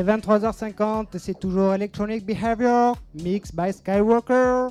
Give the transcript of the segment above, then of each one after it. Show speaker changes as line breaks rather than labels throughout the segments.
est 23h50 et c'est toujours Electronic Behavior, mixed by Skywalker.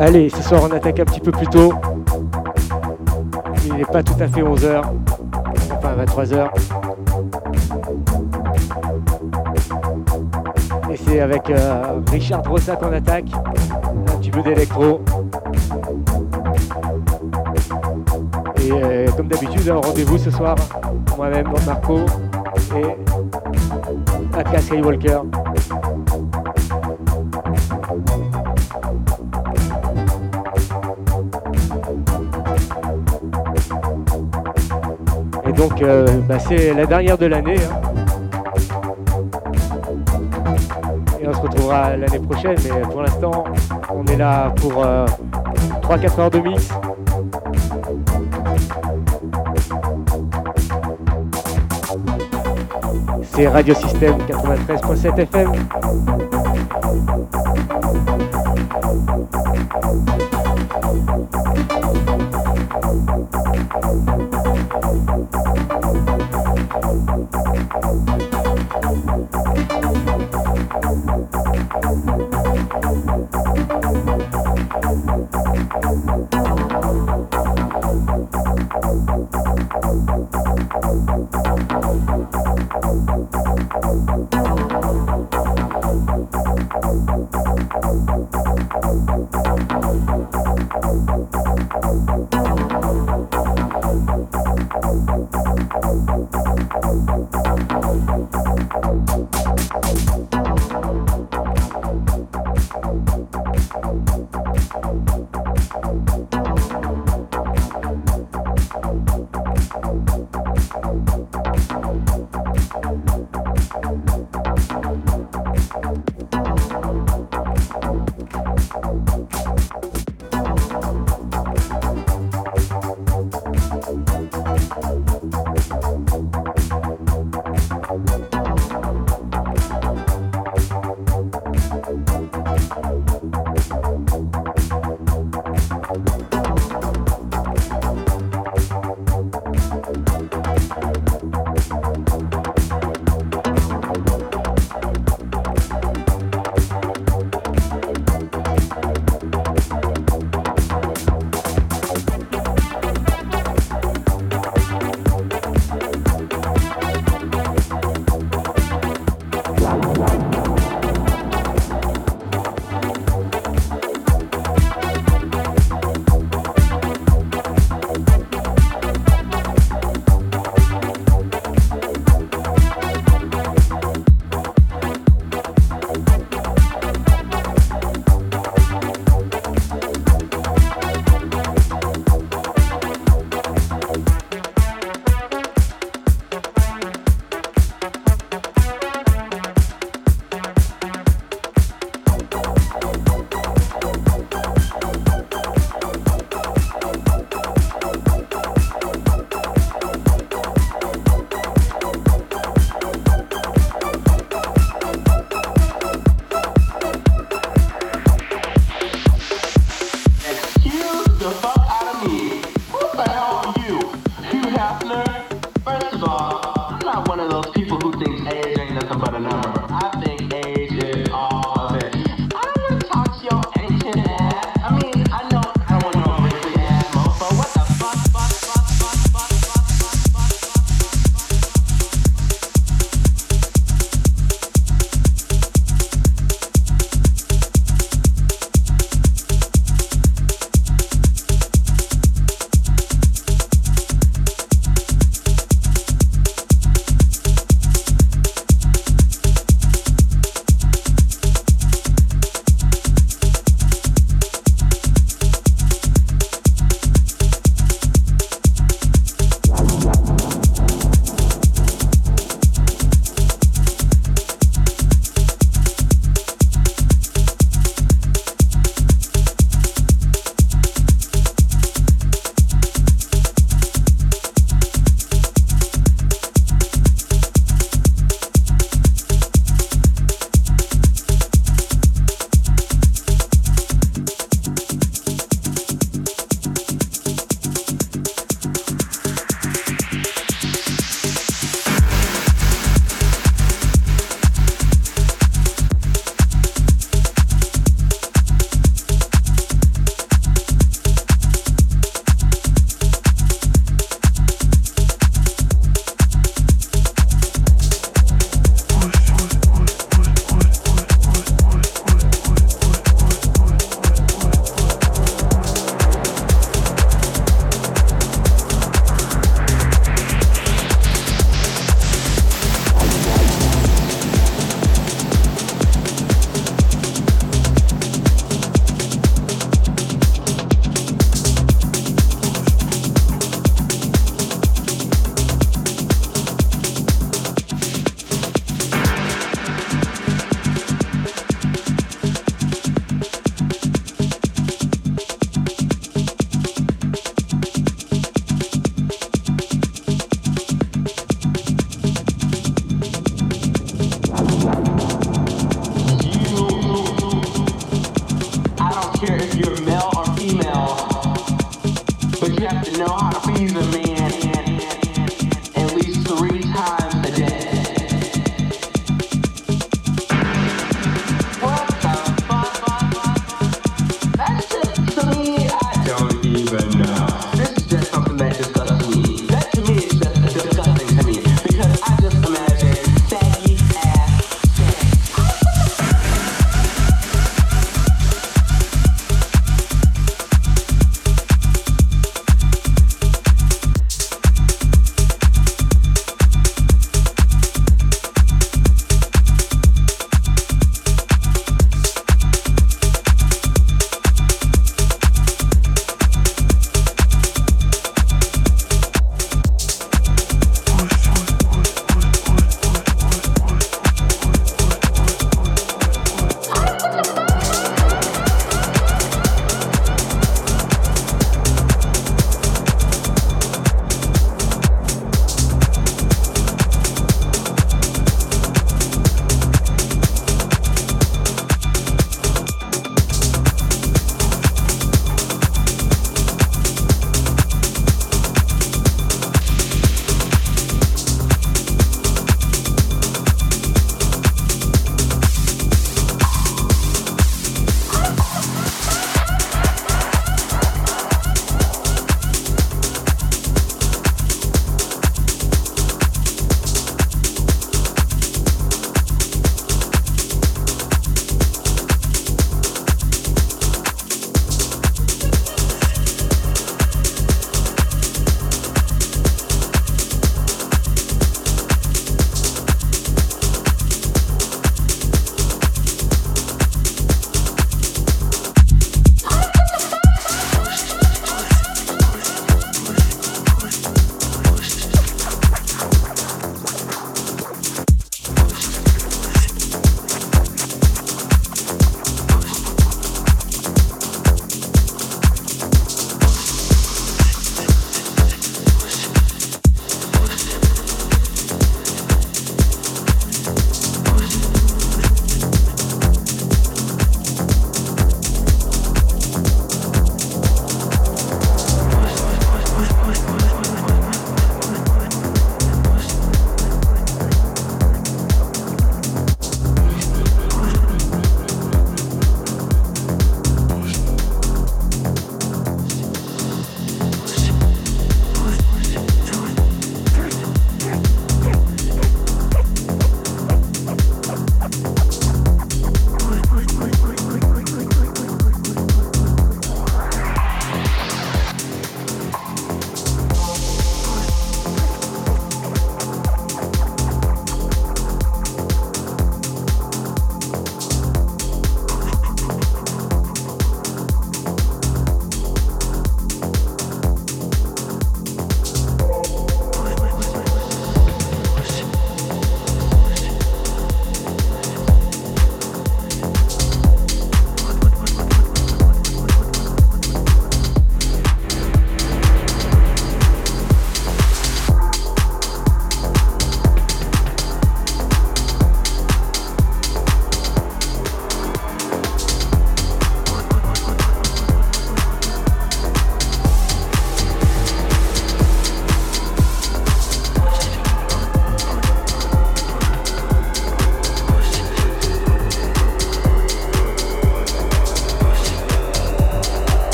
Allez, ce soir on attaque un petit peu plus tôt. Il n'est pas tout à fait 11h, enfin 23h. Et c'est avec euh, Richard Brossa qu'on attaque. Un petit peu d'électro. Et euh, comme d'habitude, un rendez-vous ce soir, moi-même, Marco et Aka Skywalker. Donc euh, bah, c'est la dernière de l'année. Hein. Et on se retrouvera l'année prochaine, mais pour l'instant on est là pour 3-4 euh, heures de mix. c'est Radio Système 93.7 FM.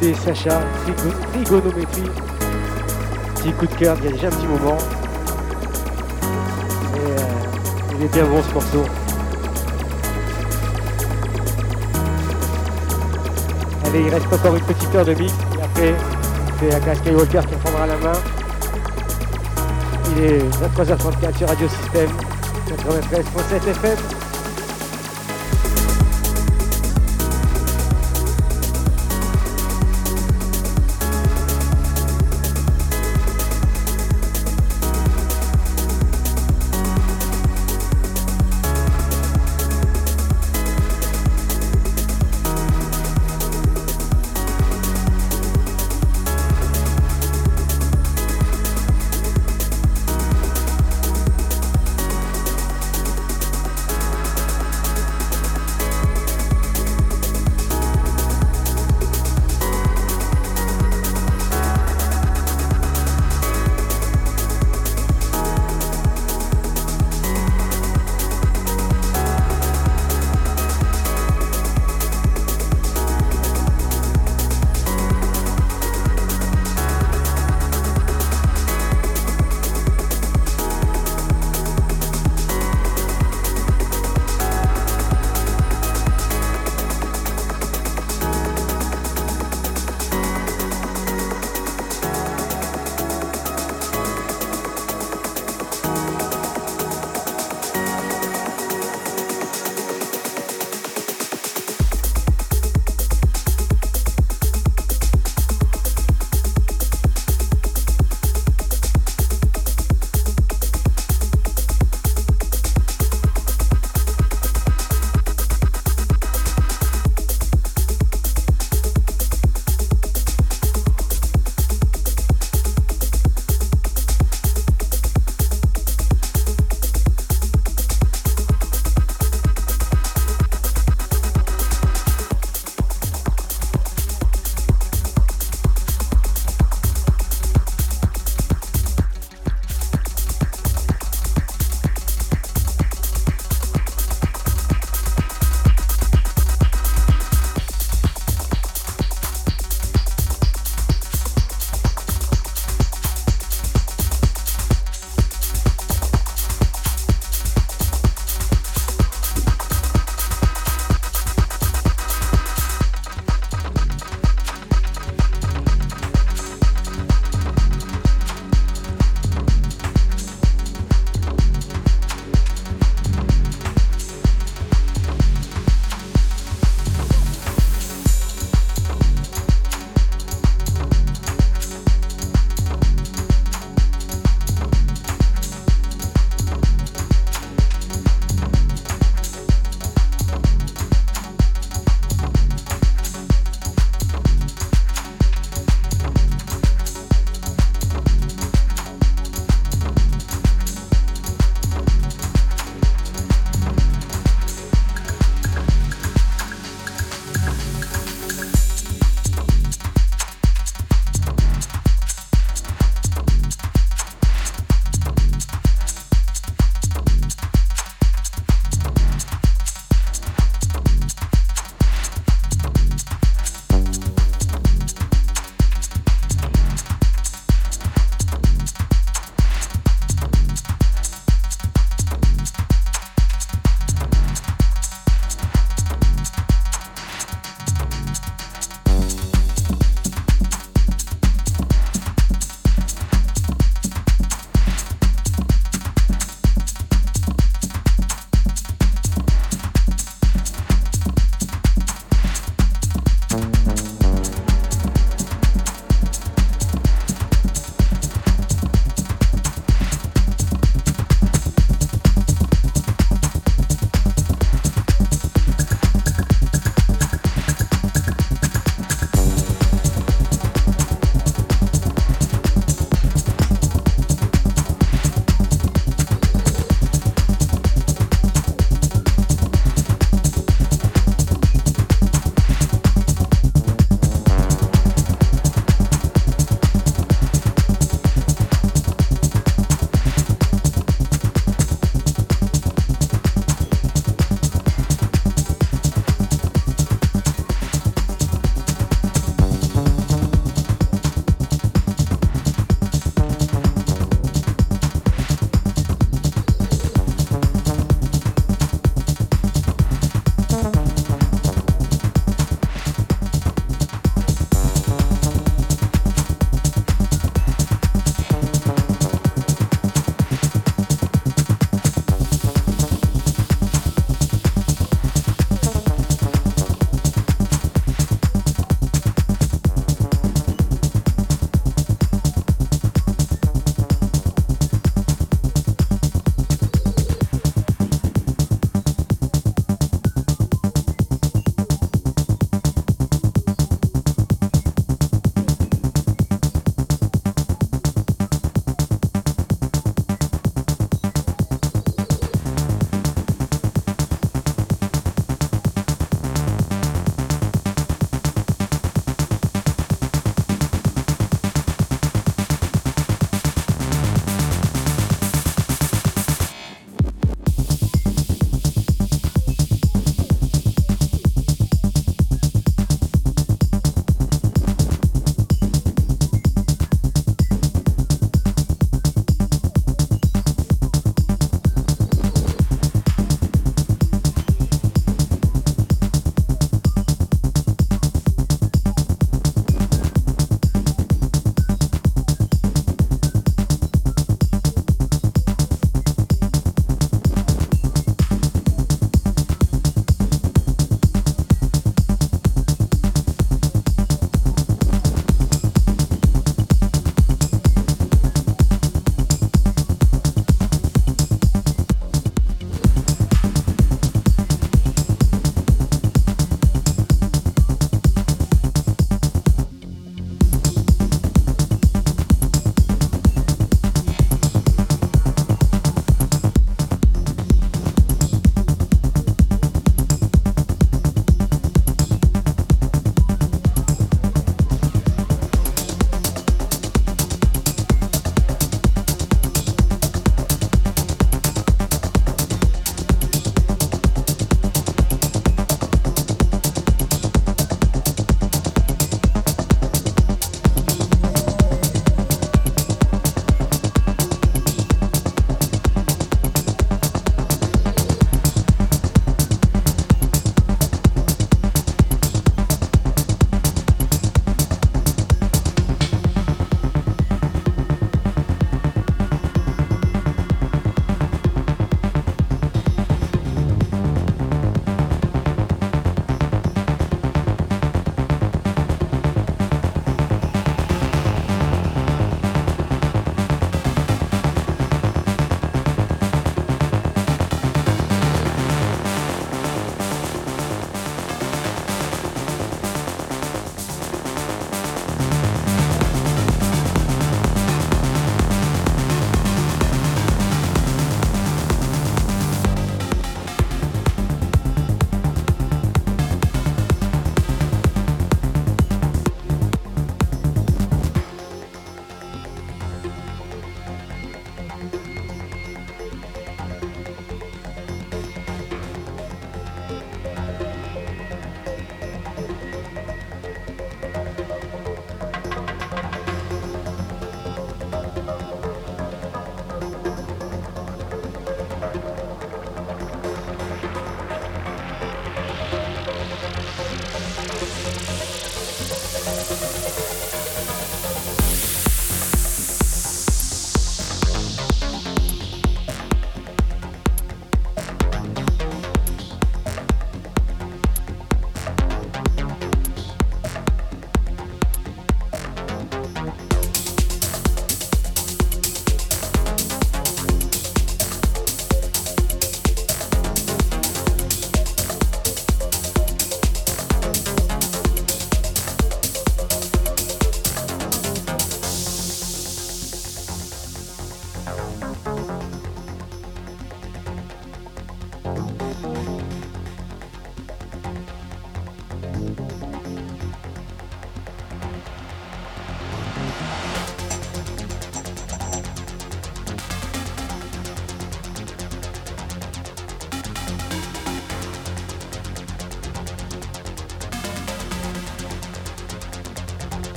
Écoutez Sacha, Trigonométrie. Petit coup de cœur il y a déjà un petit moment. Et euh, il est bien bon ce morceau. Allez, il reste encore une petite heure de mix. Après, c'est la Skywalker qui prendra la main. Il est 23h34 sur Radio Système 93.7 FM.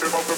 Representative of the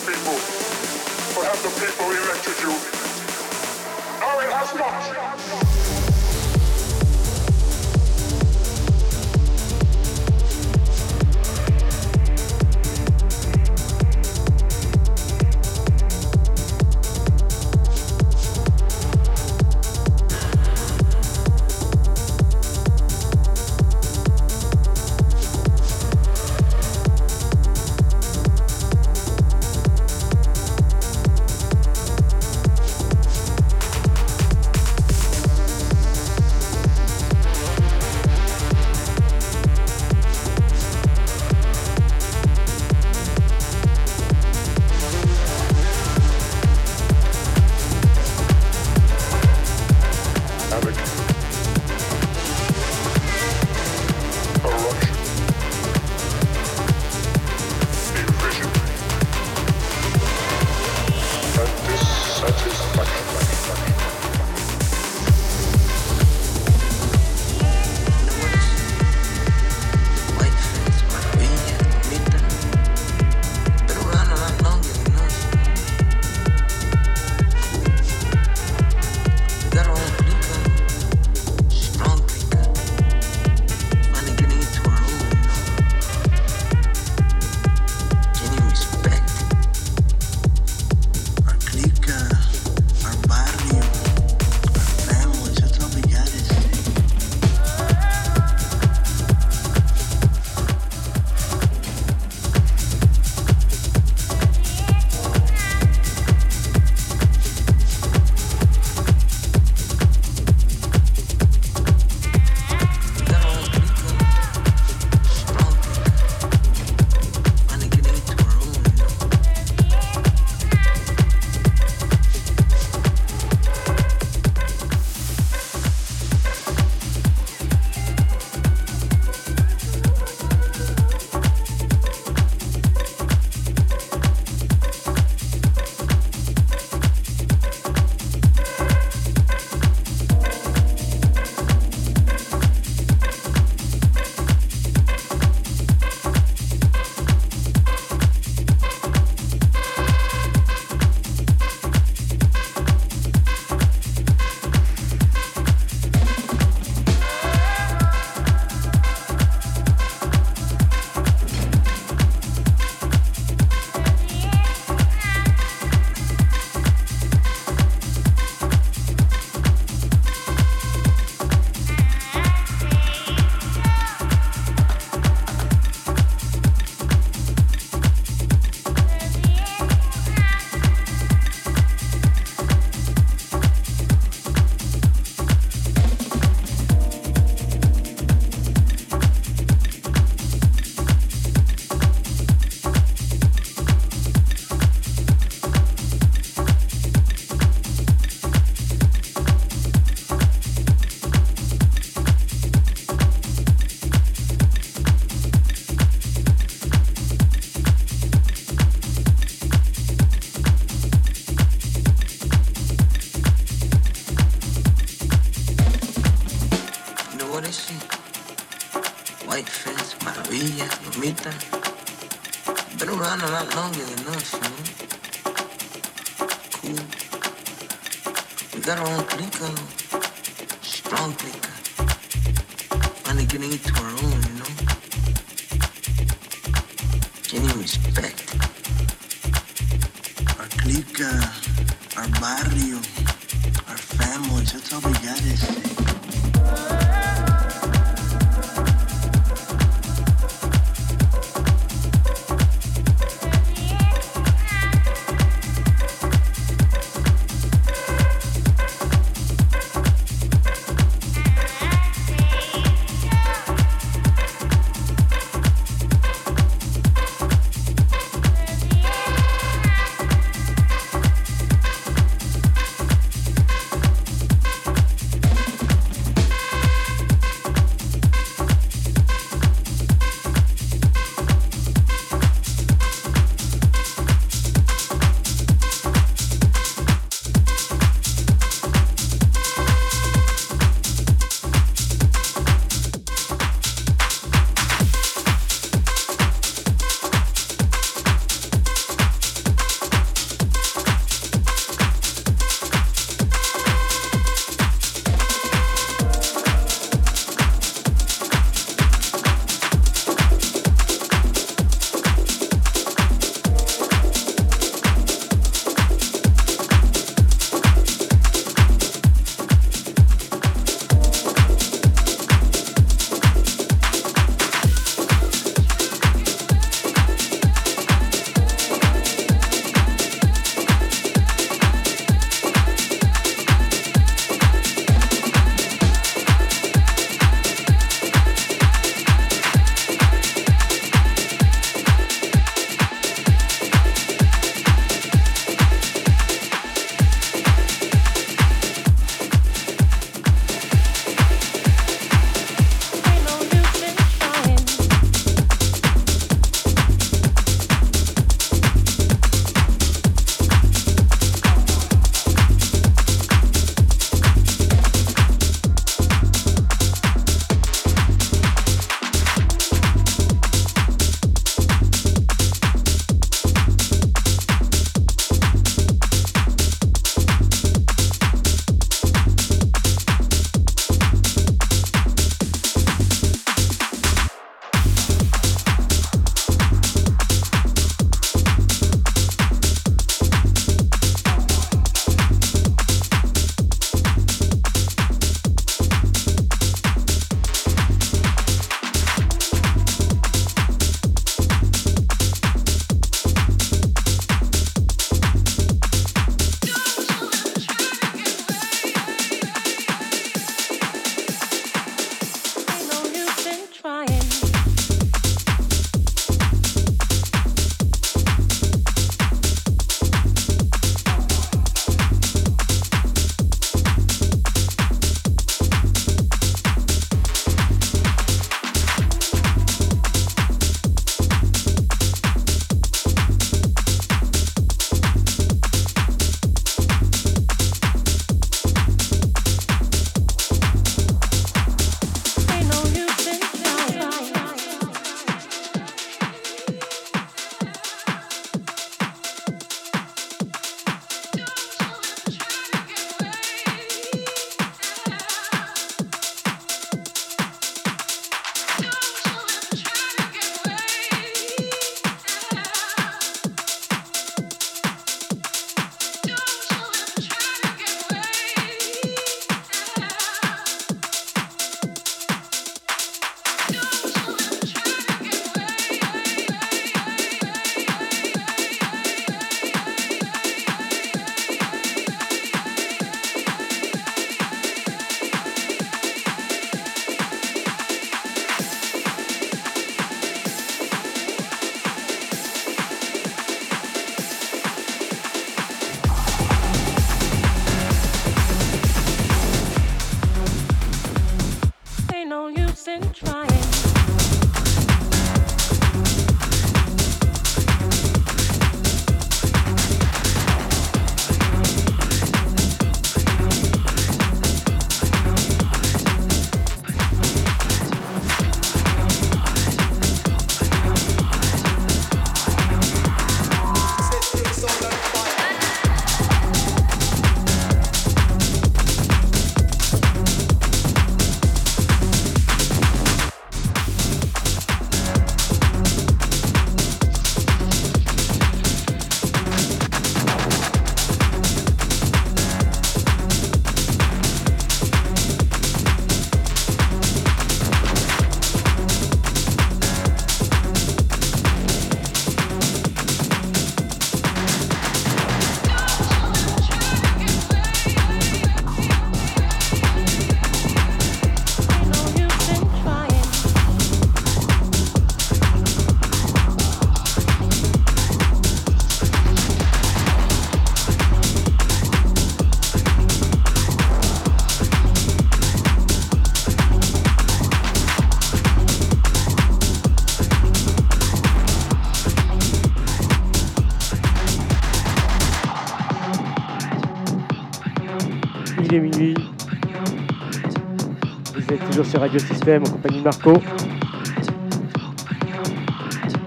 sur Radio Système en compagnie de Marco.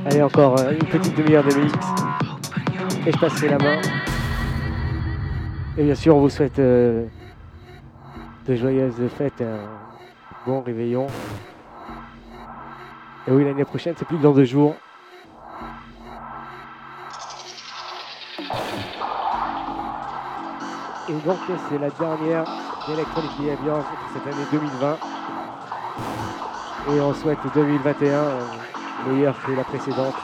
Allez, encore euh, une petite demi-heure de mix. Et je passerai la main. Et bien sûr, on vous souhaite euh, de joyeuses fêtes un bon réveillon. Et oui, l'année prochaine, c'est plus que dans deux jours. Et donc, c'est la dernière d'Electronic Behavior pour cette année 2020. Et on souhaite 2021 euh, meilleur que la précédente.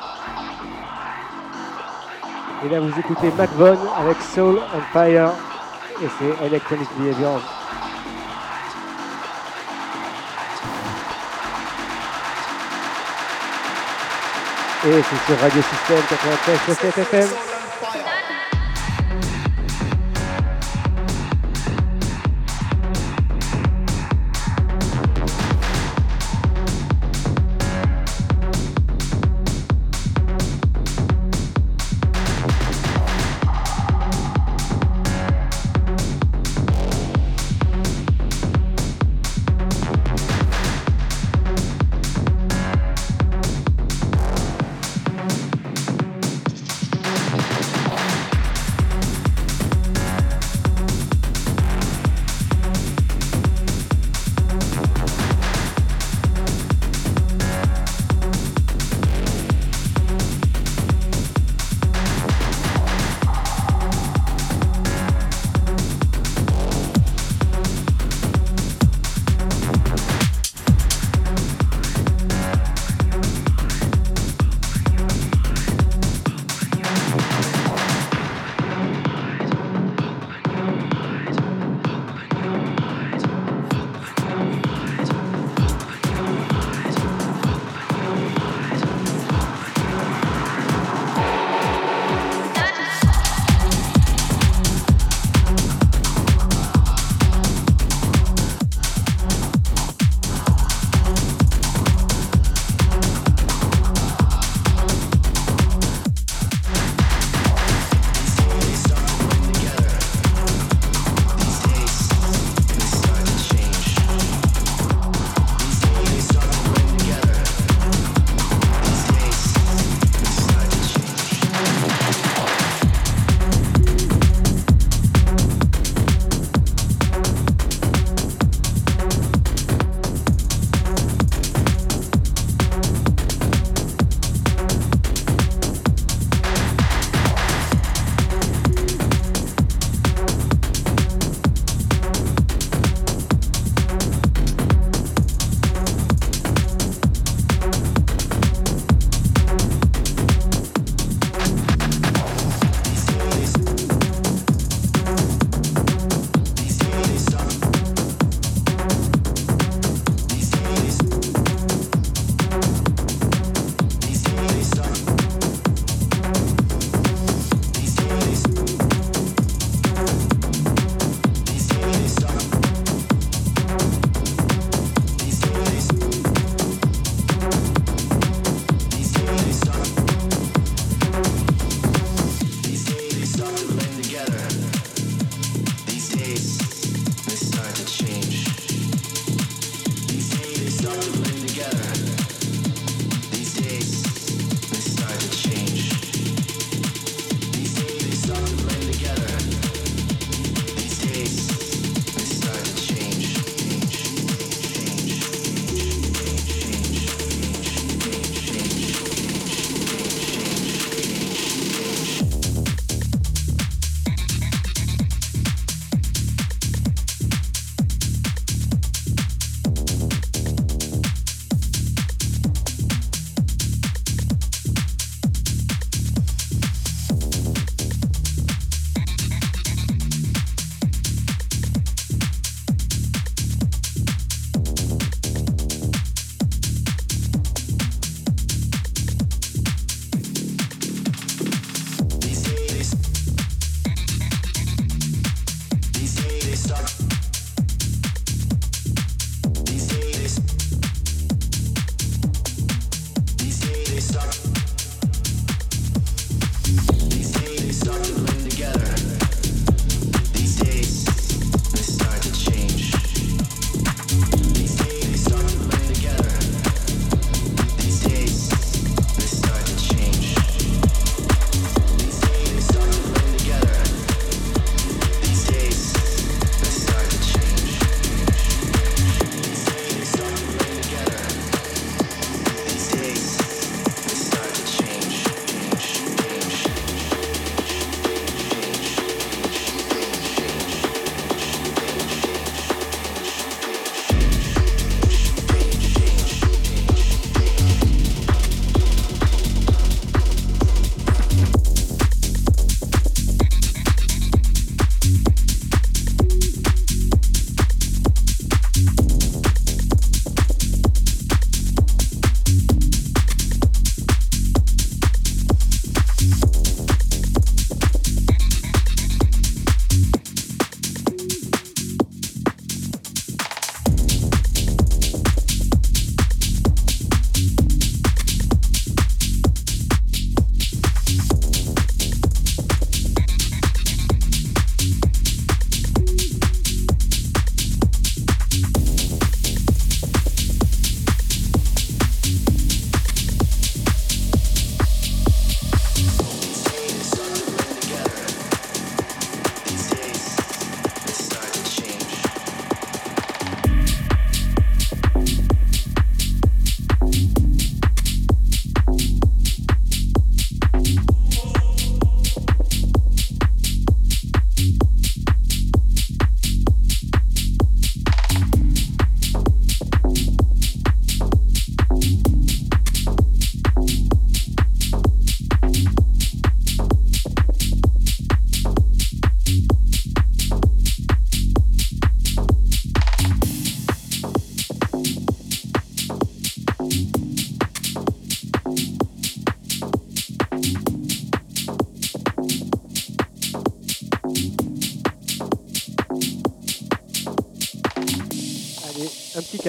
Et là, vous écoutez Mac Von avec Soul Fire. Et c'est Electronic Behavior. Et c'est sur Radio System 93 FM.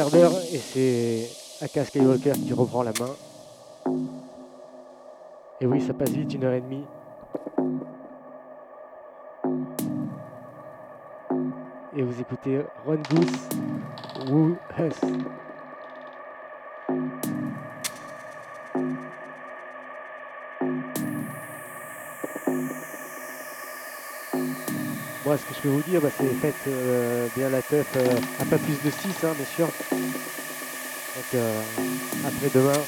D'heure et c'est Aka Skywalker qui reprend la main. Et oui, ça passe vite, une heure et demie. Et vous écoutez Ron Goose, peux vous dire, bah, c'est faites euh, bien la teuf euh, à pas plus de 6, hein, bien sûr. Donc, euh, après demain,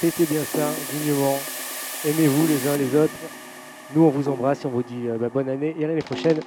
fêtez bien ça, dignement. Aimez-vous les uns les autres. Nous, on vous embrasse et on vous dit bah, bonne année et à l'année prochaine.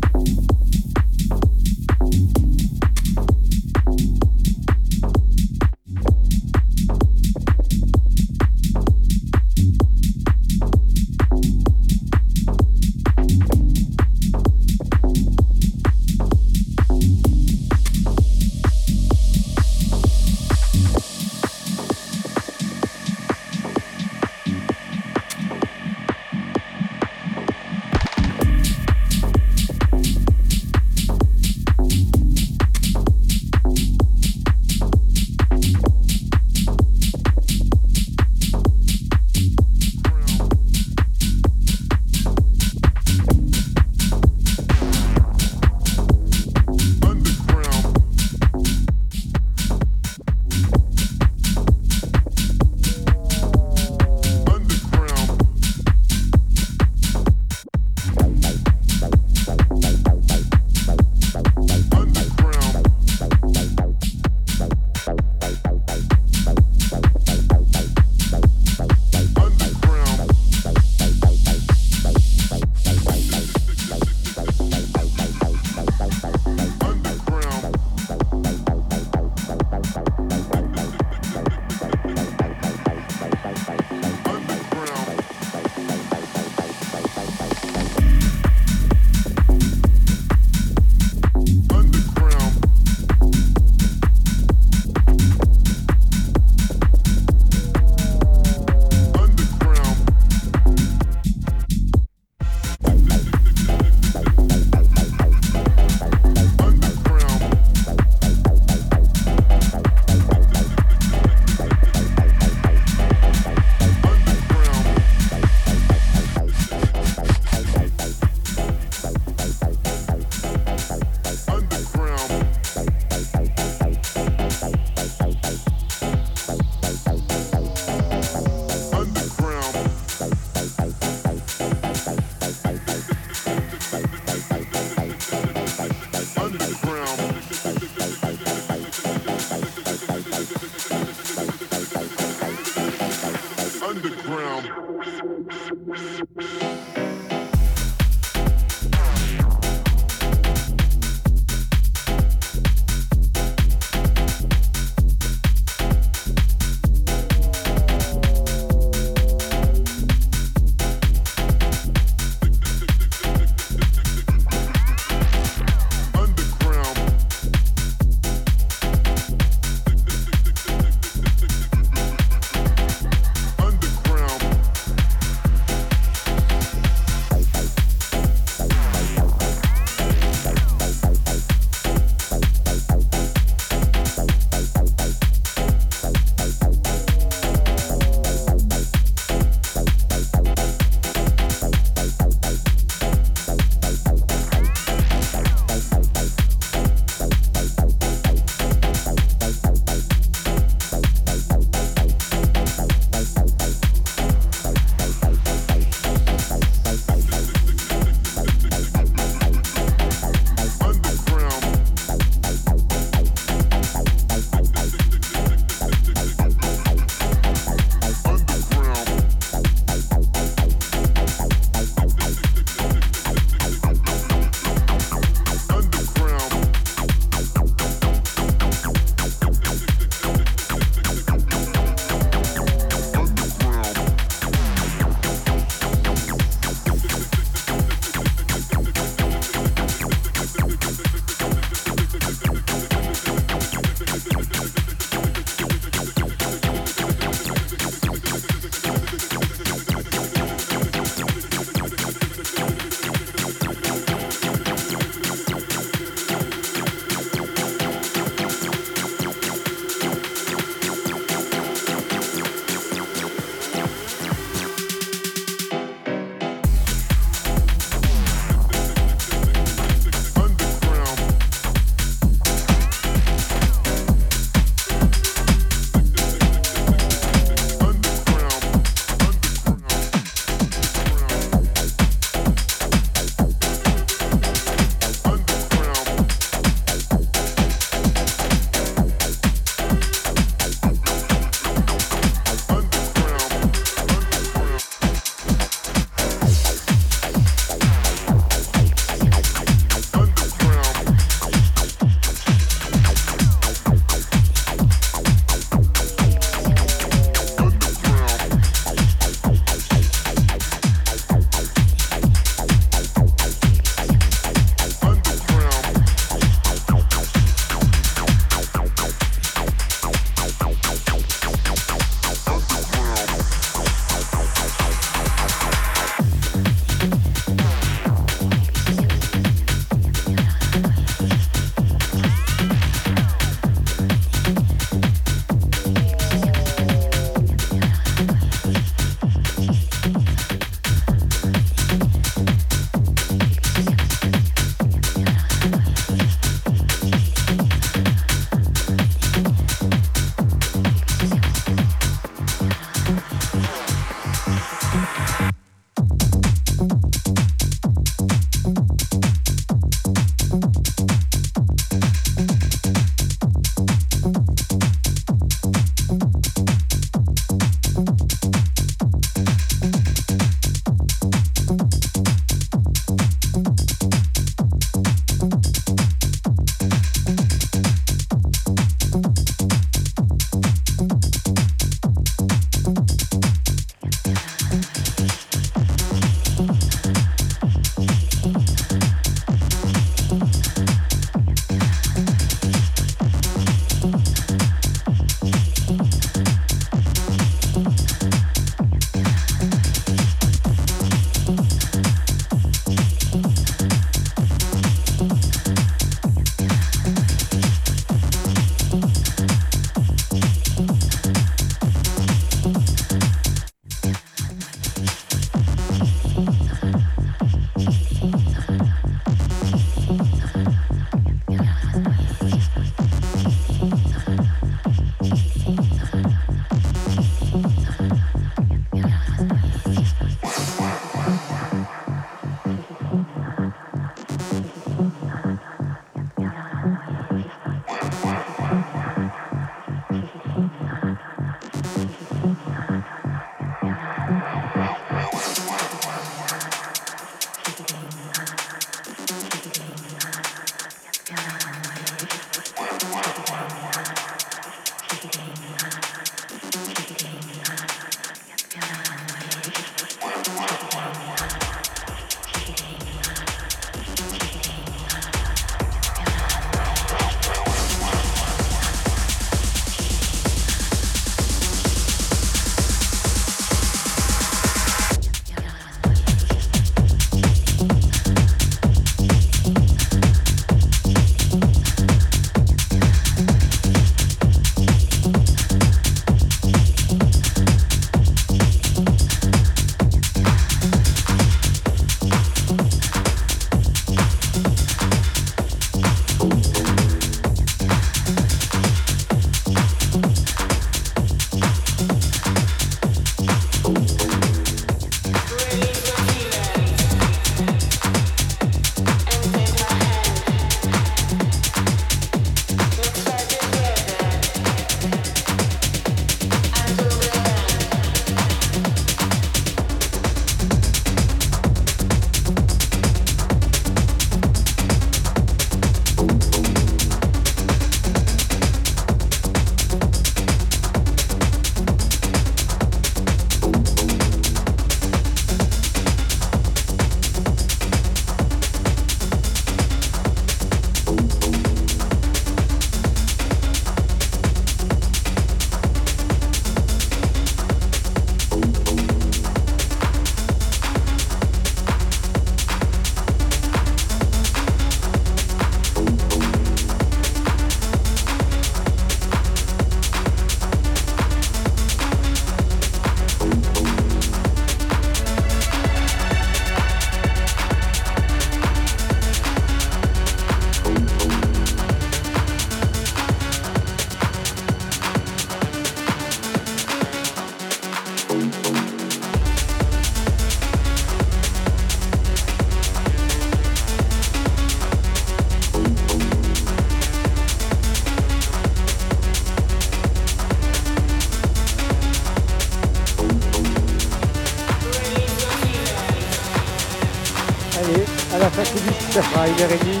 Fera une heure et demie.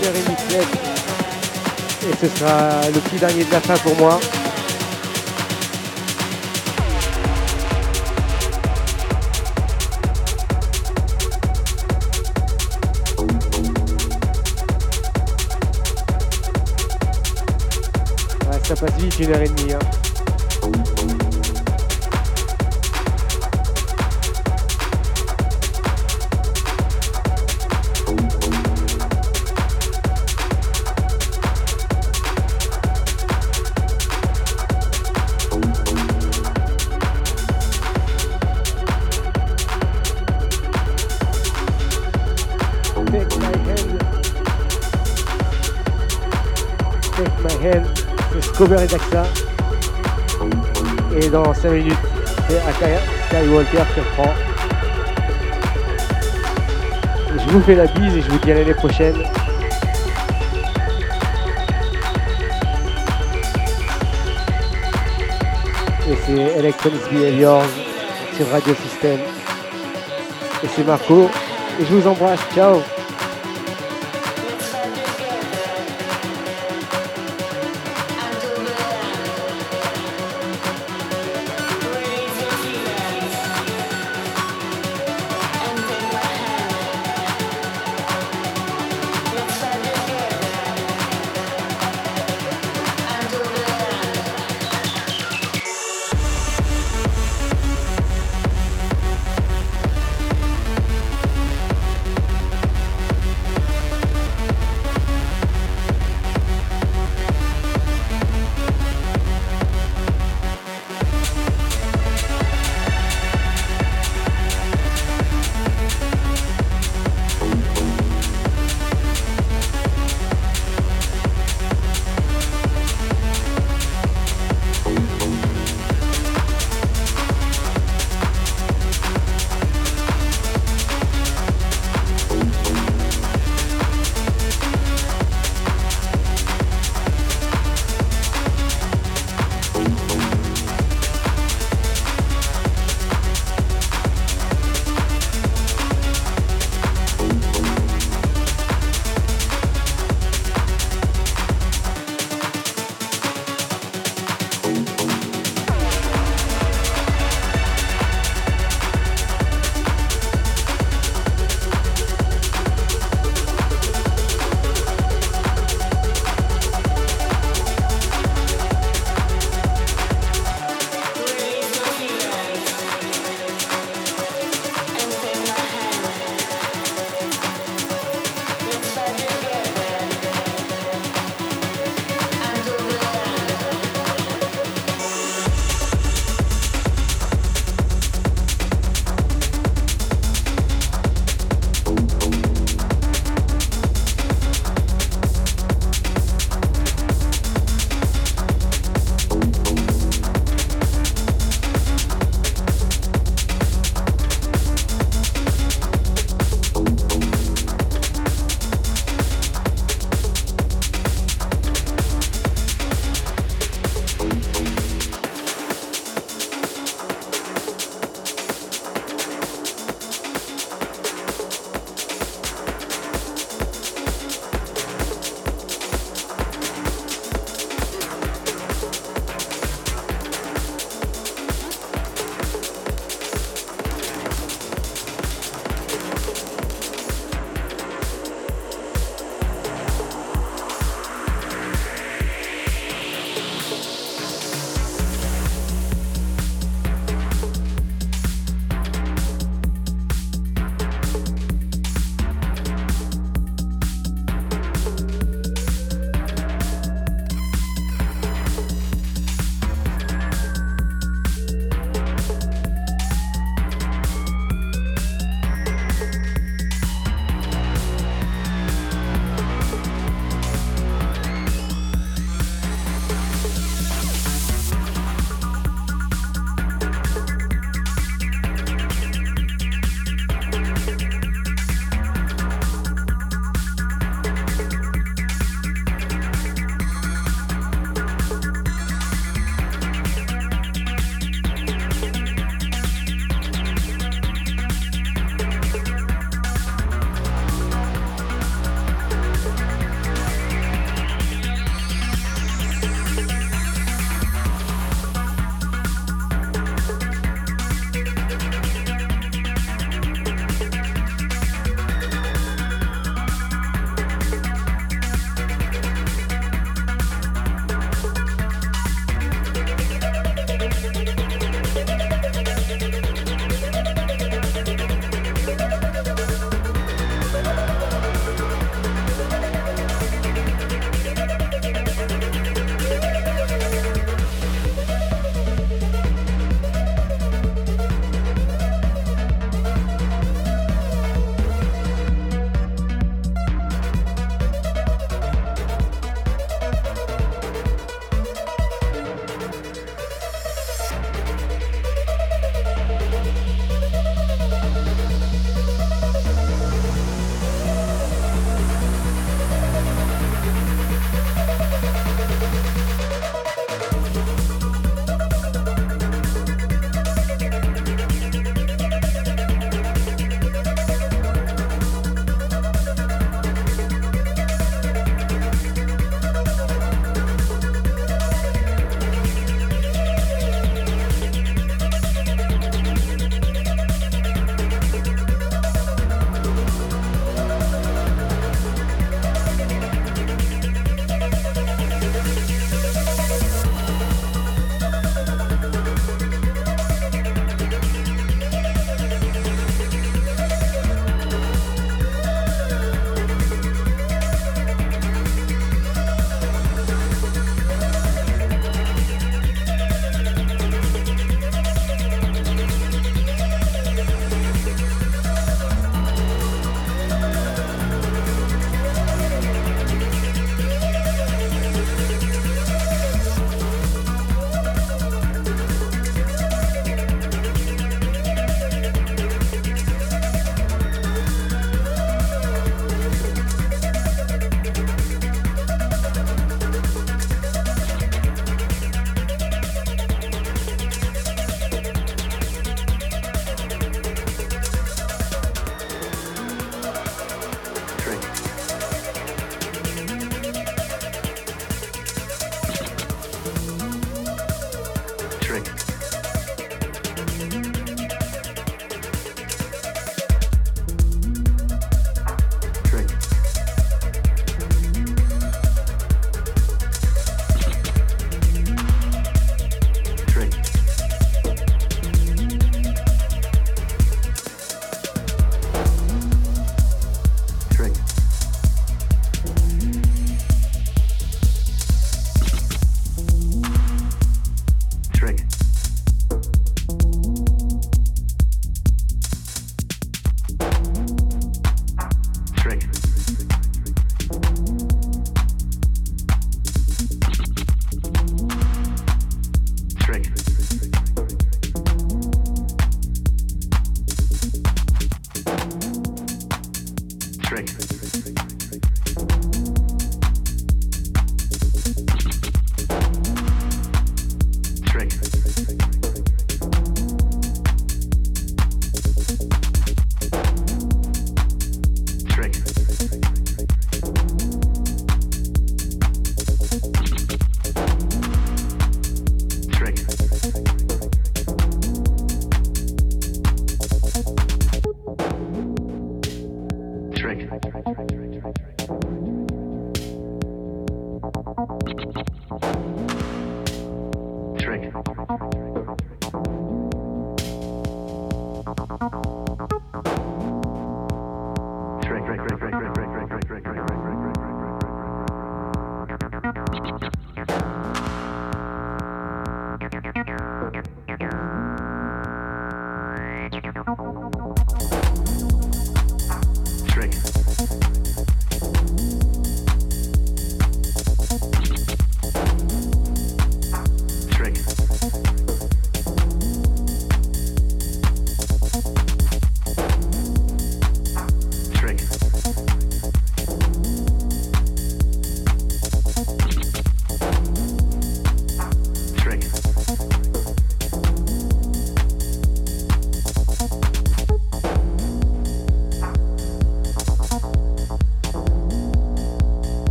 Une et. Et ce sera le petit dernier de la fin pour moi. Ouais, ça passe vite une heure et demie. Hein. Scober et Daxa. Et dans 5 minutes, c'est Skywalker qui reprend. Je vous fais la bise et je vous dis à l'année prochaine. Et c'est Electronics Behaviors sur Radio System. Et c'est Marco. Et je vous embrasse. Ciao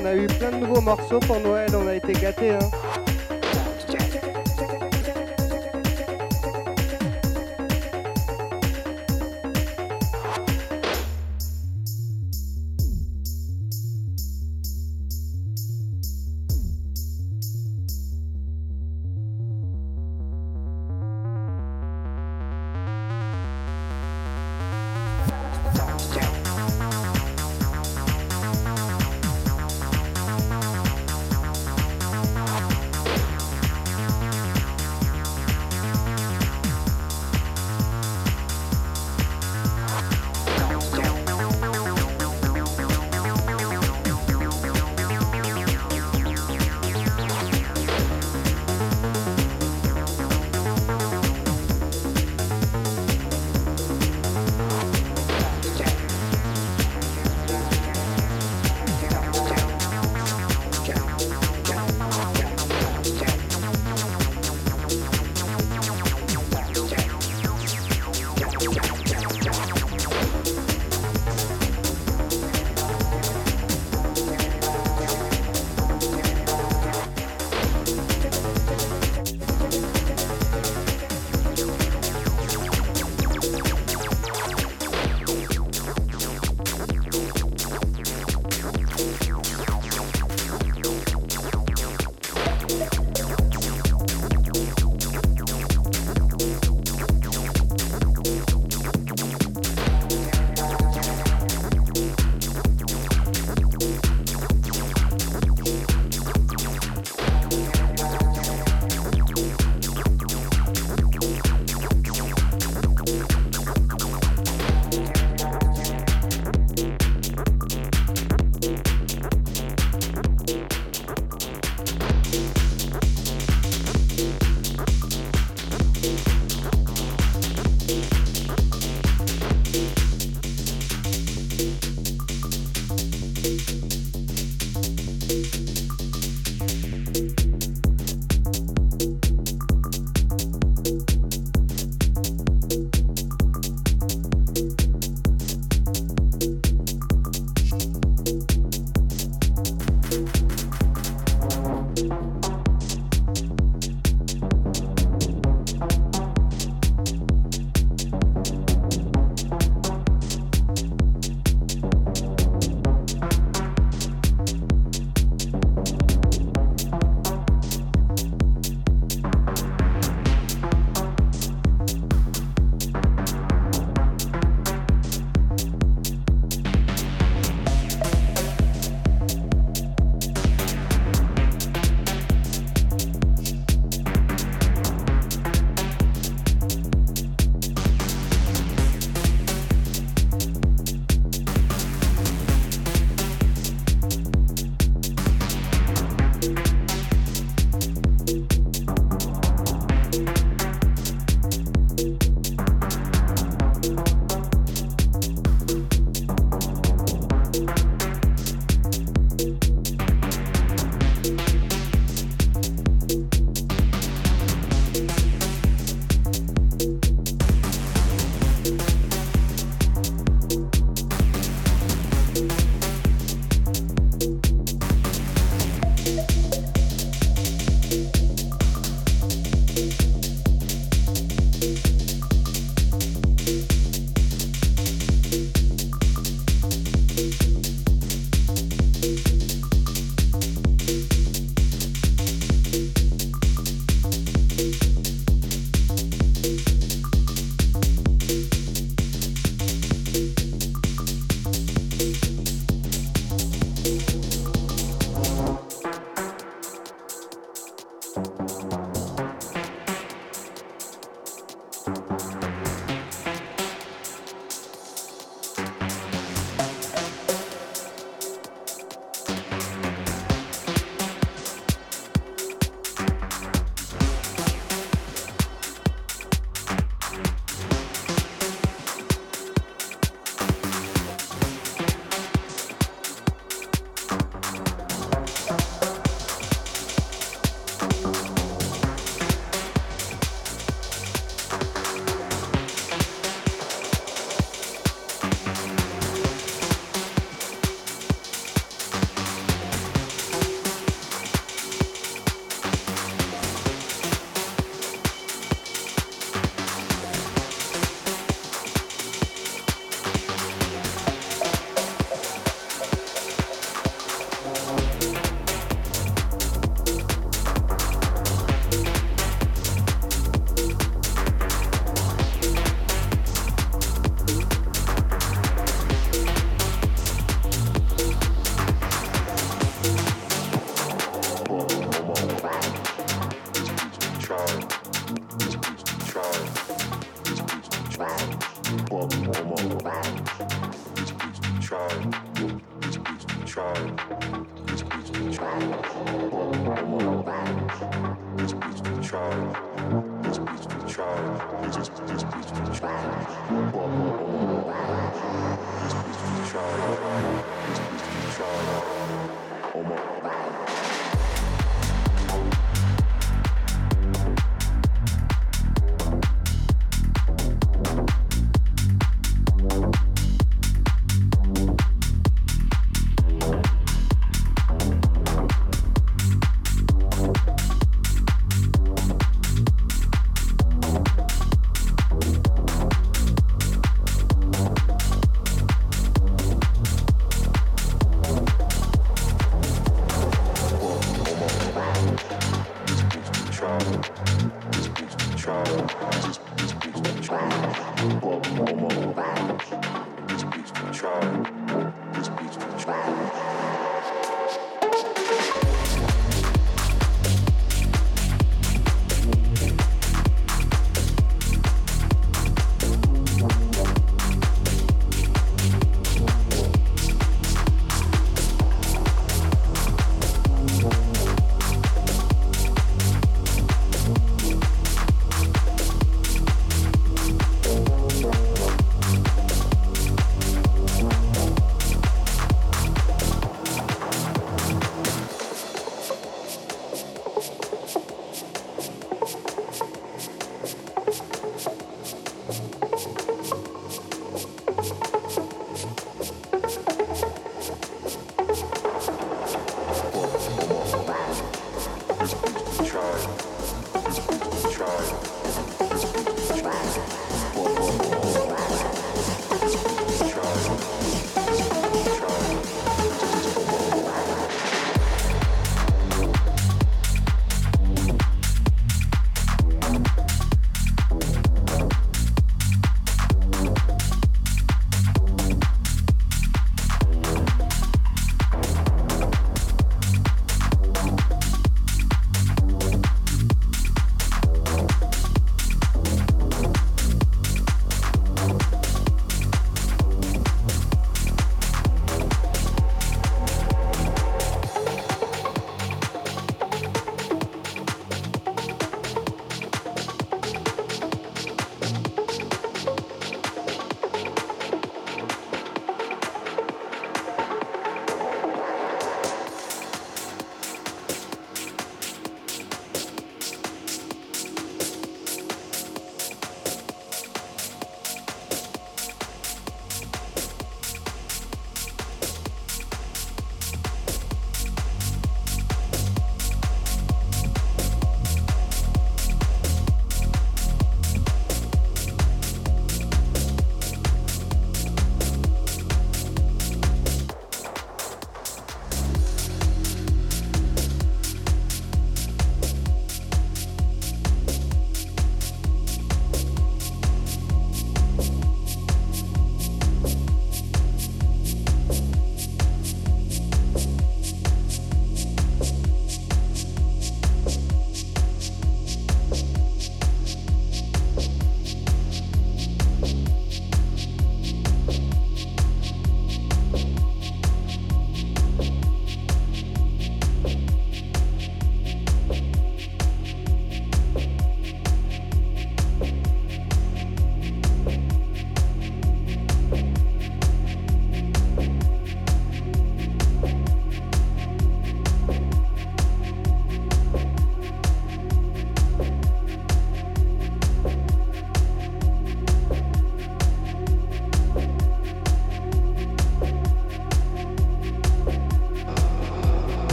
on a eu plein de nouveaux morceaux pour Noël. On a été gâtés. Hein.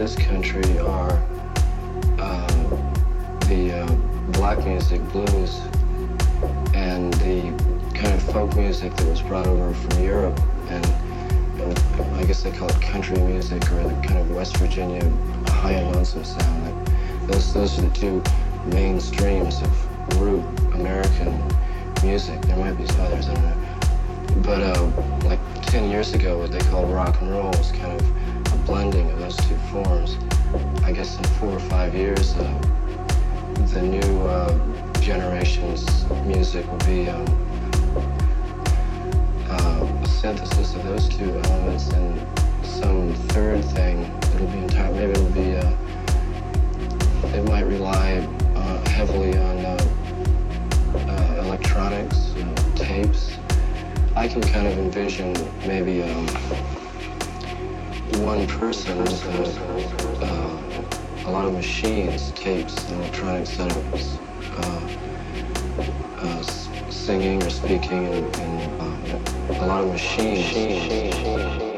This country are uh, the uh, black music, blues, and the kind of folk music that was brought over from Europe. And I guess they call it country music or the kind of West Virginia high and lonesome sound. Like those, those are the two main streams of root American music. There might be others, I don't know. But uh, like 10 years ago, what they called rock and roll was kind of blending of those two forms. I guess in four or five years, uh, the new uh, generation's music will be um, uh, a synthesis of those two elements and some third thing. It'll be entire. Maybe it'll be. Uh, it might rely uh, heavily on uh, electronics, tapes. I can kind of envision maybe um, one person uh, a lot of machines, tapes, and electronic setups, uh, uh, singing or speaking, and, and uh, a lot of machines.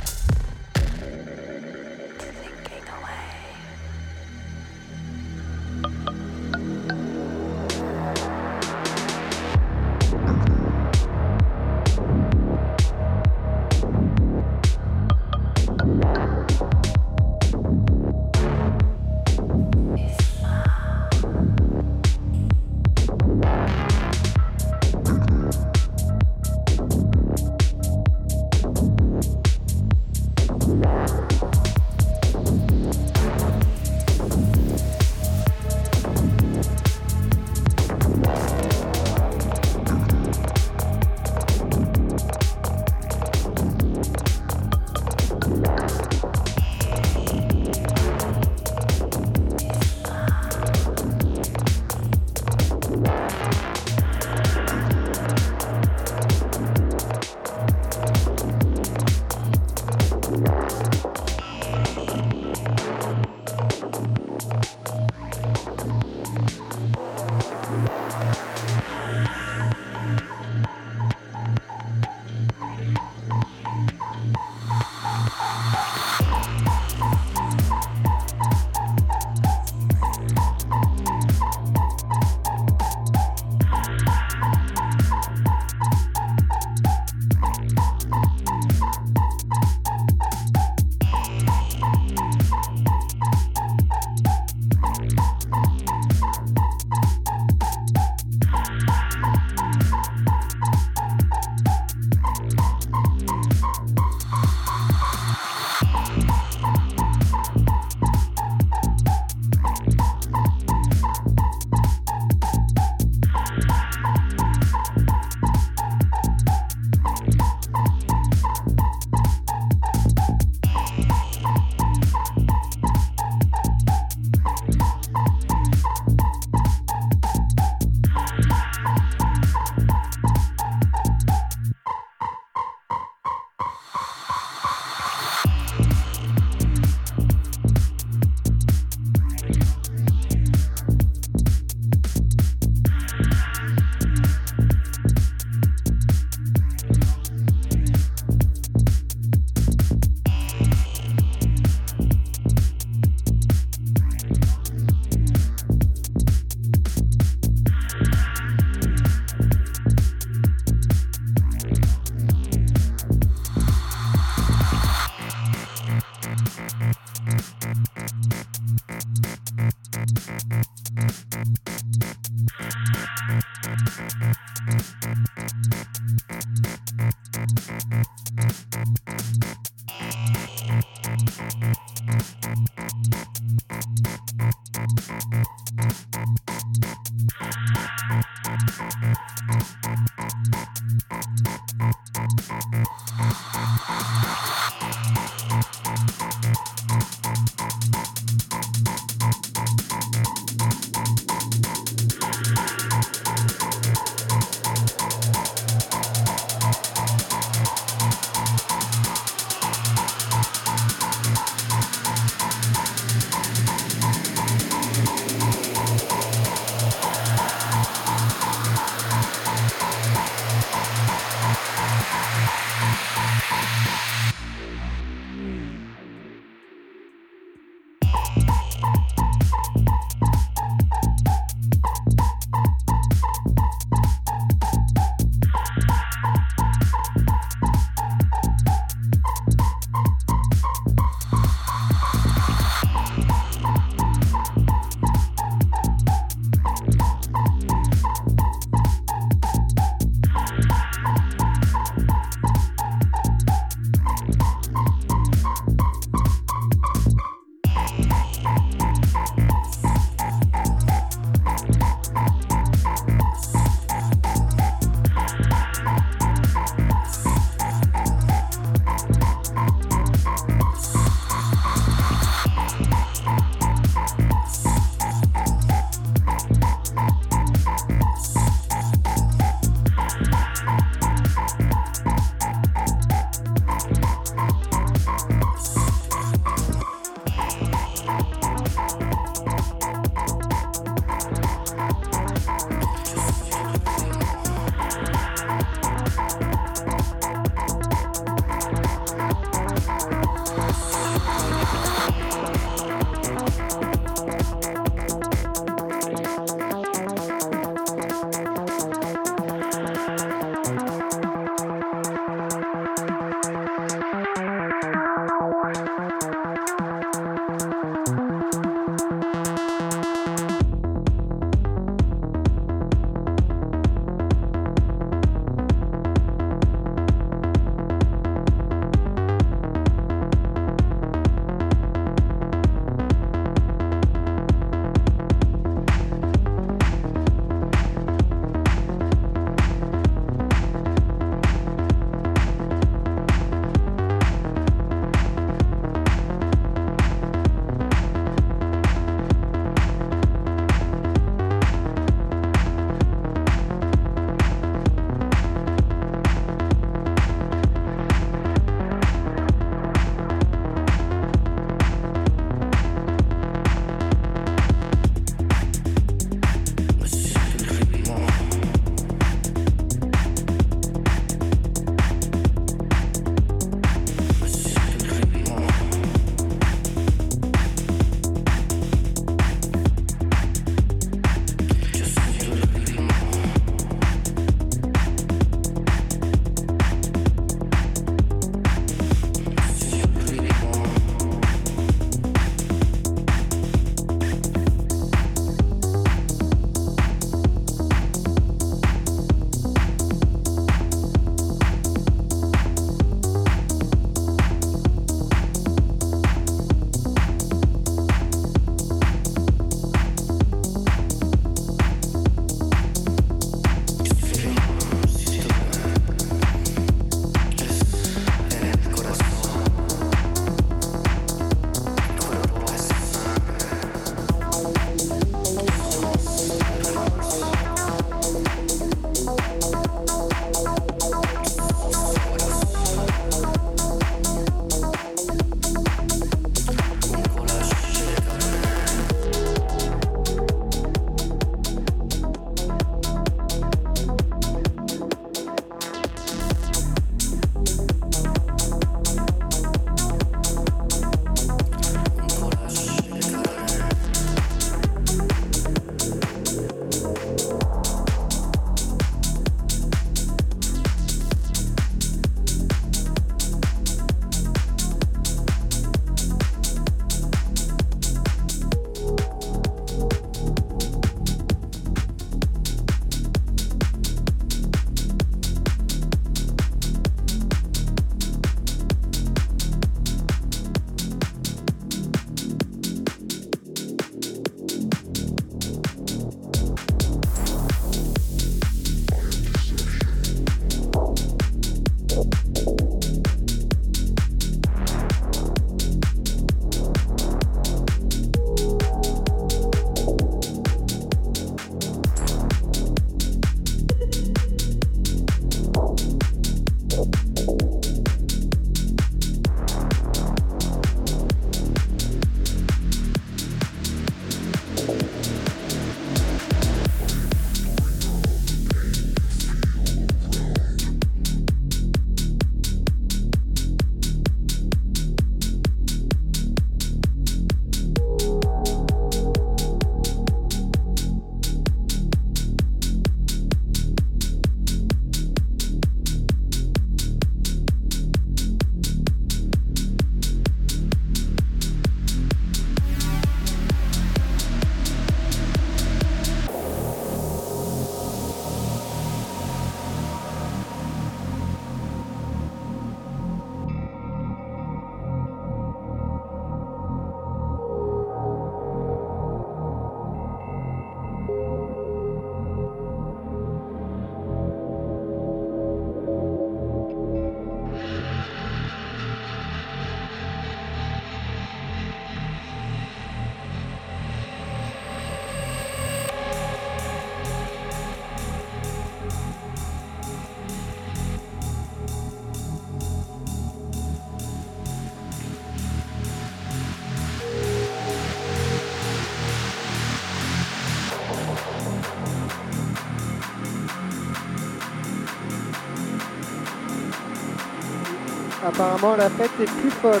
Apparemment, la fête est plus folle.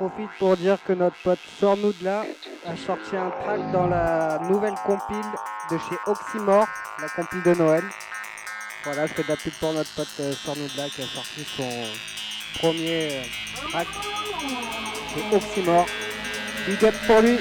Profite pour dire que notre pote là a sorti un track dans la nouvelle compile de chez Oxymore, la compile de Noël. Voilà, je fais de la pub pour notre pote euh, qui a sorti son premier euh, track chez Oxymore. Big up pour lui.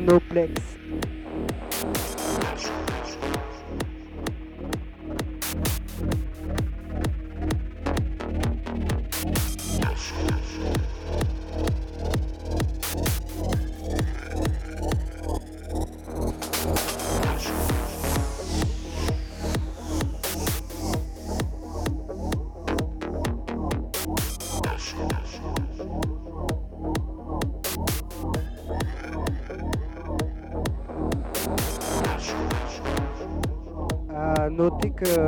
Nanoplex. Noter que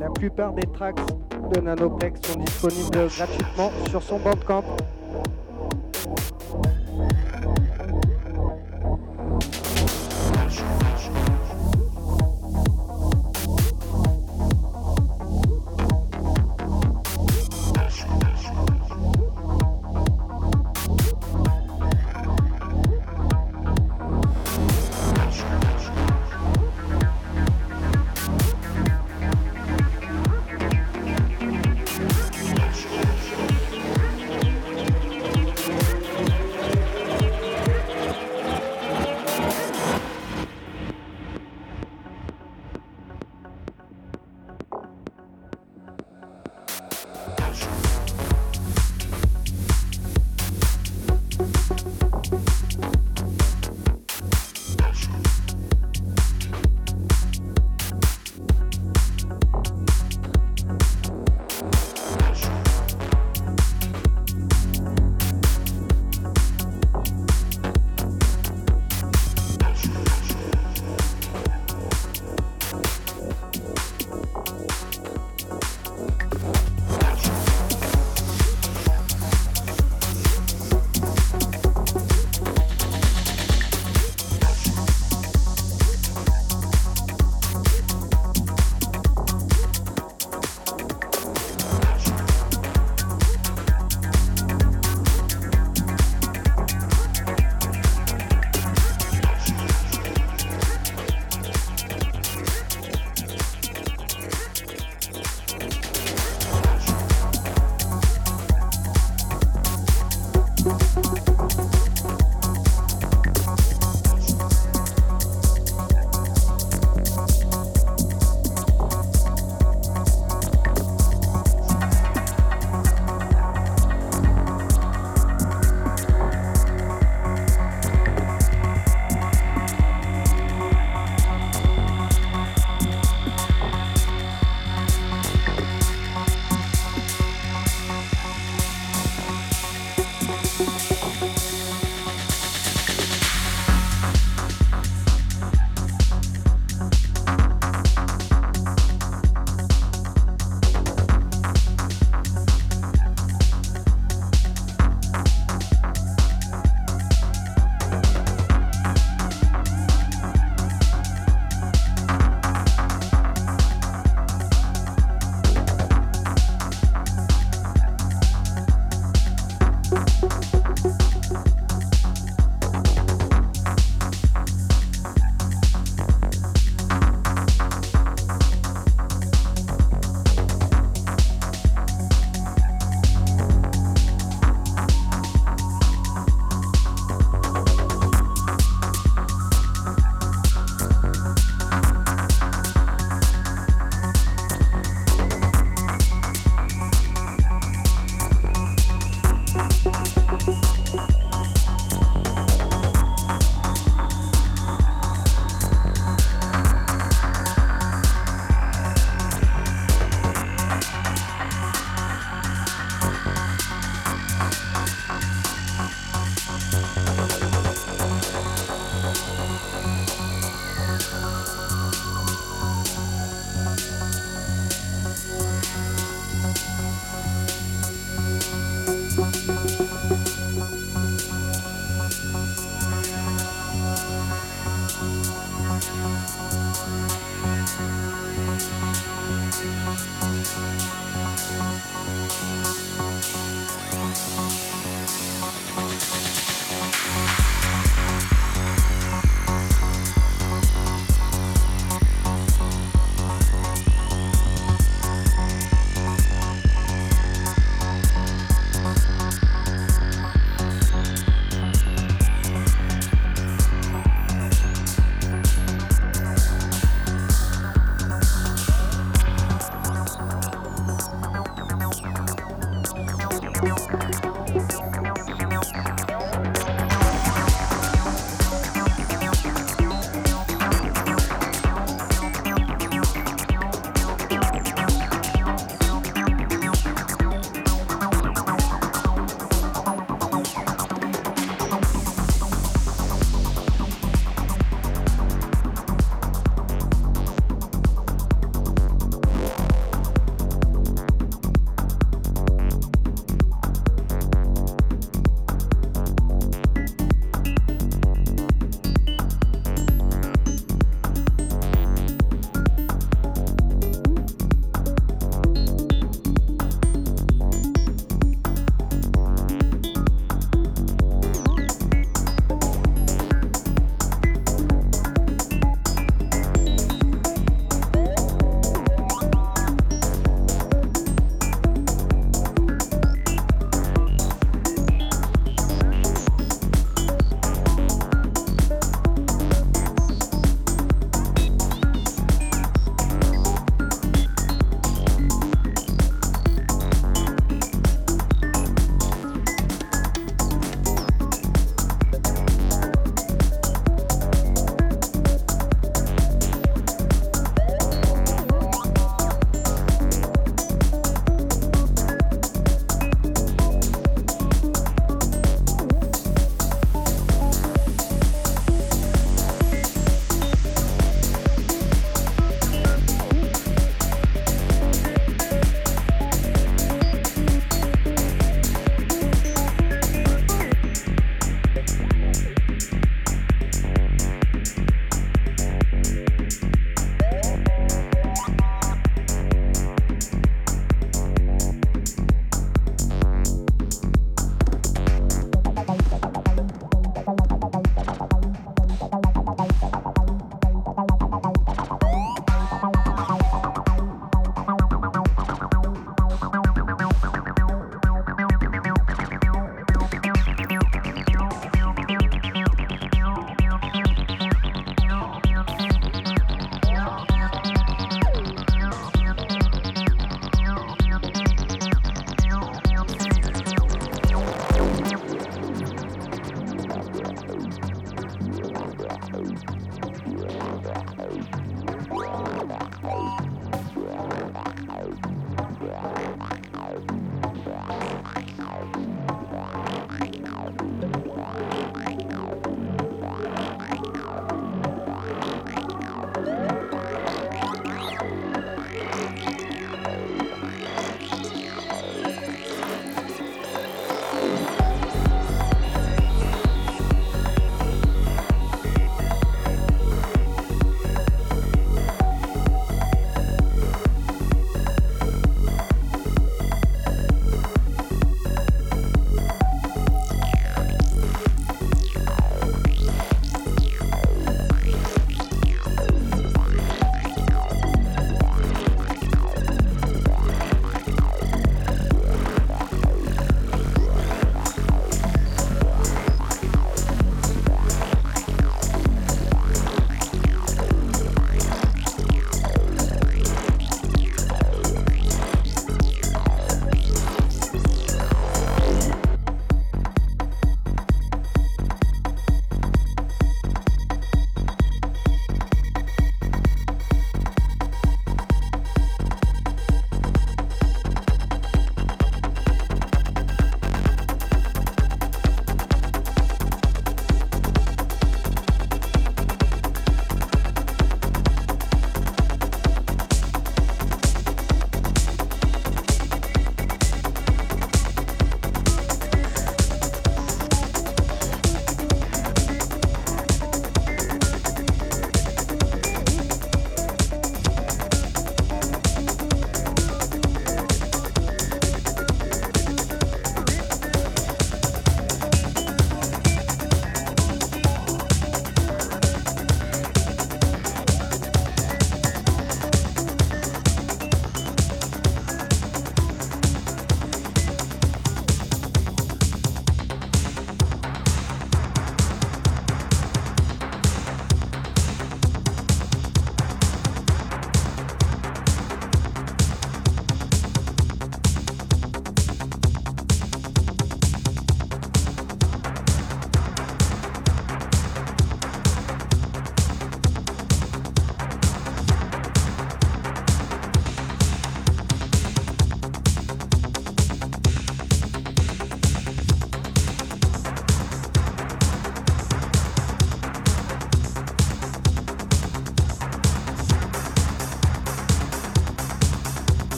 la plupart des tracks de Nanoplex sont disponibles gratuitement sur son bandcamp.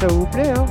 Ça vous plaît. Hein.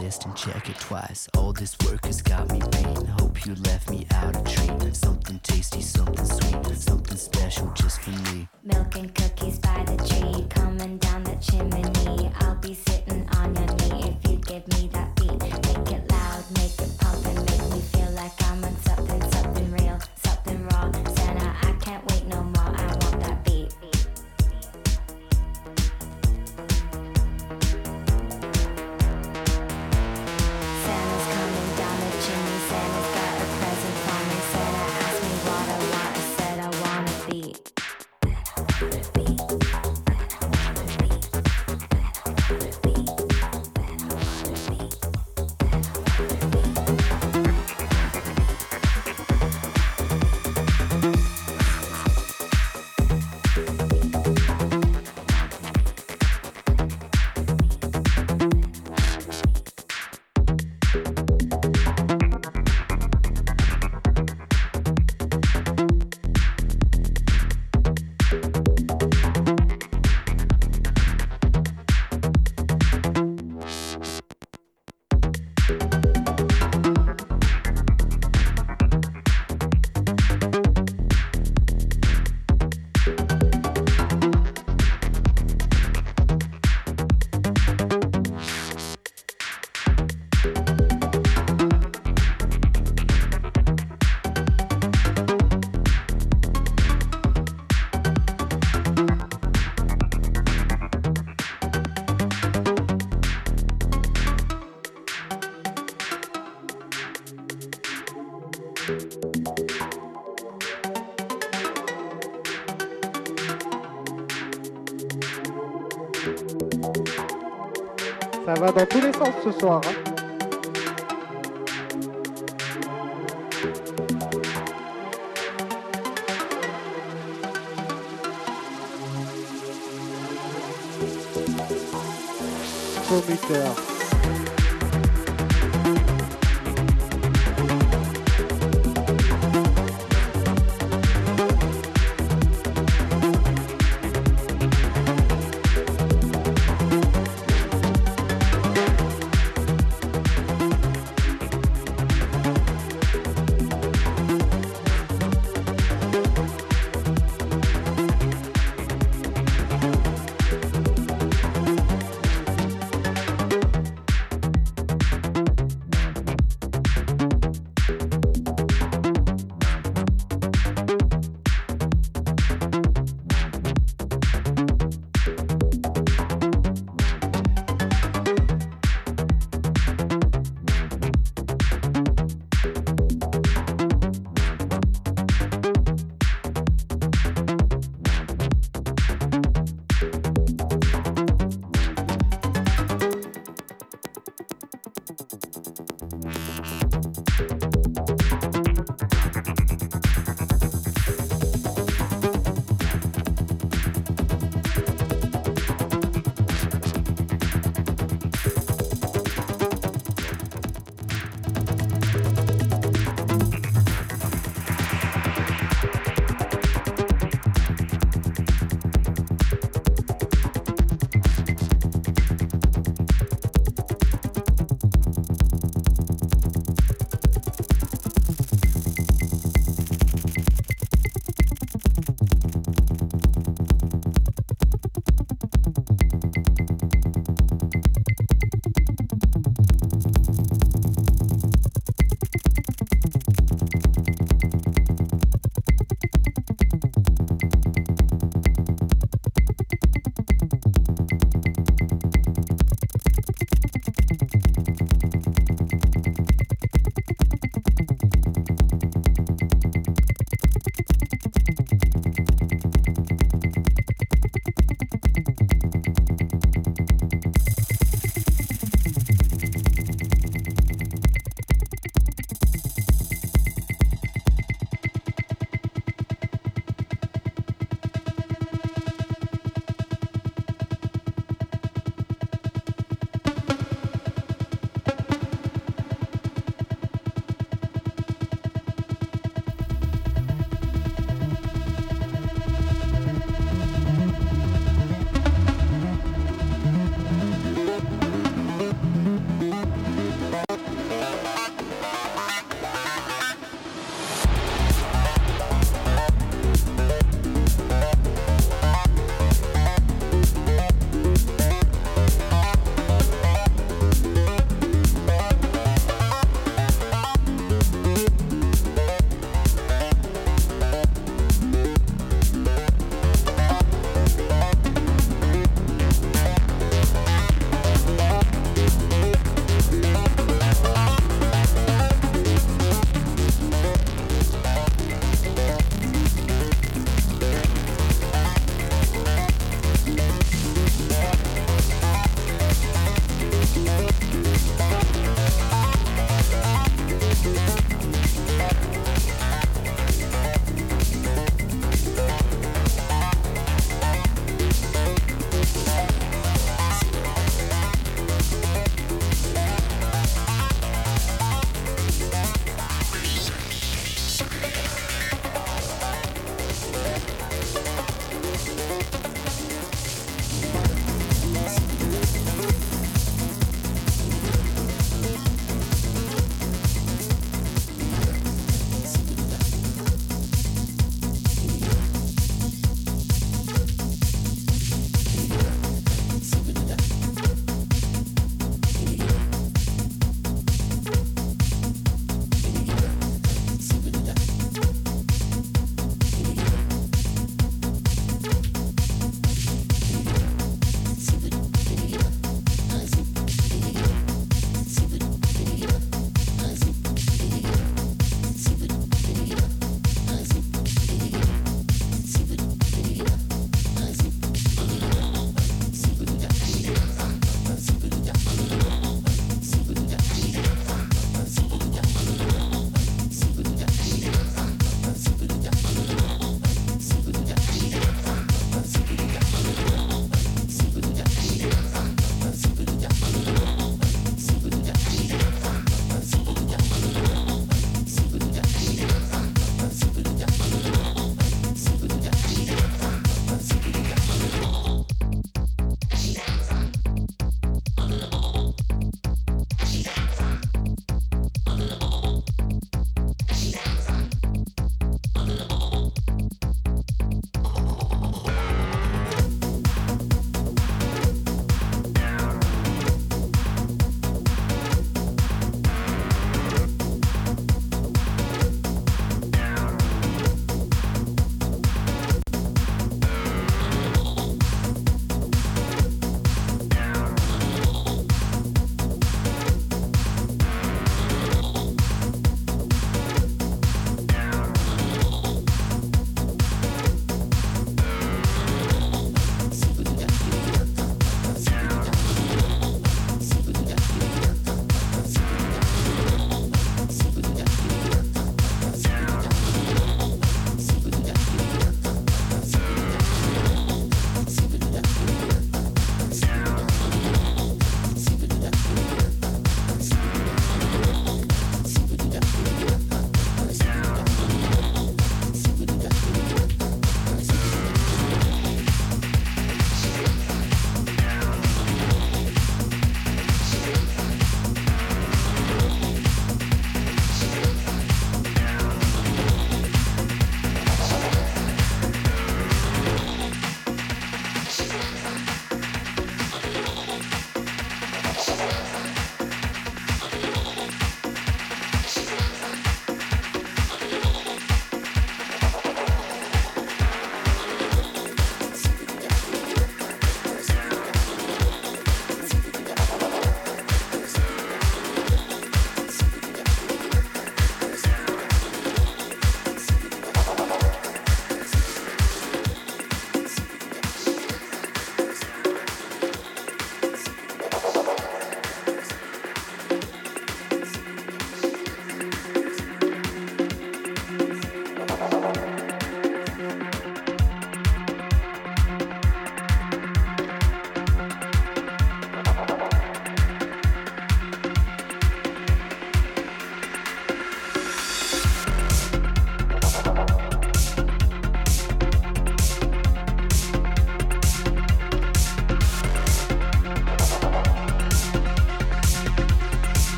list and check it twice. All this work has got me beat. Hope you left me out.
On
va dans tous les sens ce soir. Hein.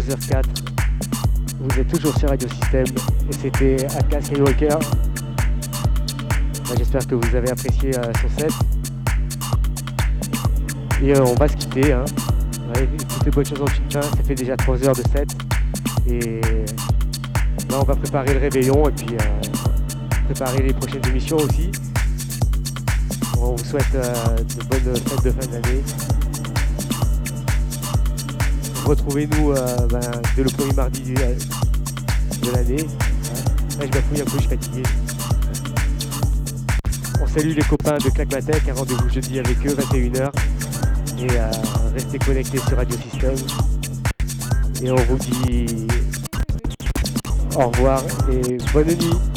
2h04. Vous êtes toujours sur Radio System et c'était Aka Skywalker. Bah, J'espère que vous avez apprécié euh, son set. Et euh, on va se quitter. Hein. Ouais, écoutez bonne chose en fin, ça fait déjà 3 heures de set. Et là on va préparer le réveillon et puis euh, préparer les prochaines émissions aussi. On vous souhaite de bonnes fêtes de fin d'année. Retrouvez-nous euh, ben, dès le premier mardi euh, de l'année. Je bafouille un peu, je suis fatigué. On salue les copains de Clacmatech, un rendez-vous jeudi avec eux, 21h. Et euh, restez connectés sur Radio System. Et on vous dit au revoir et bonne nuit.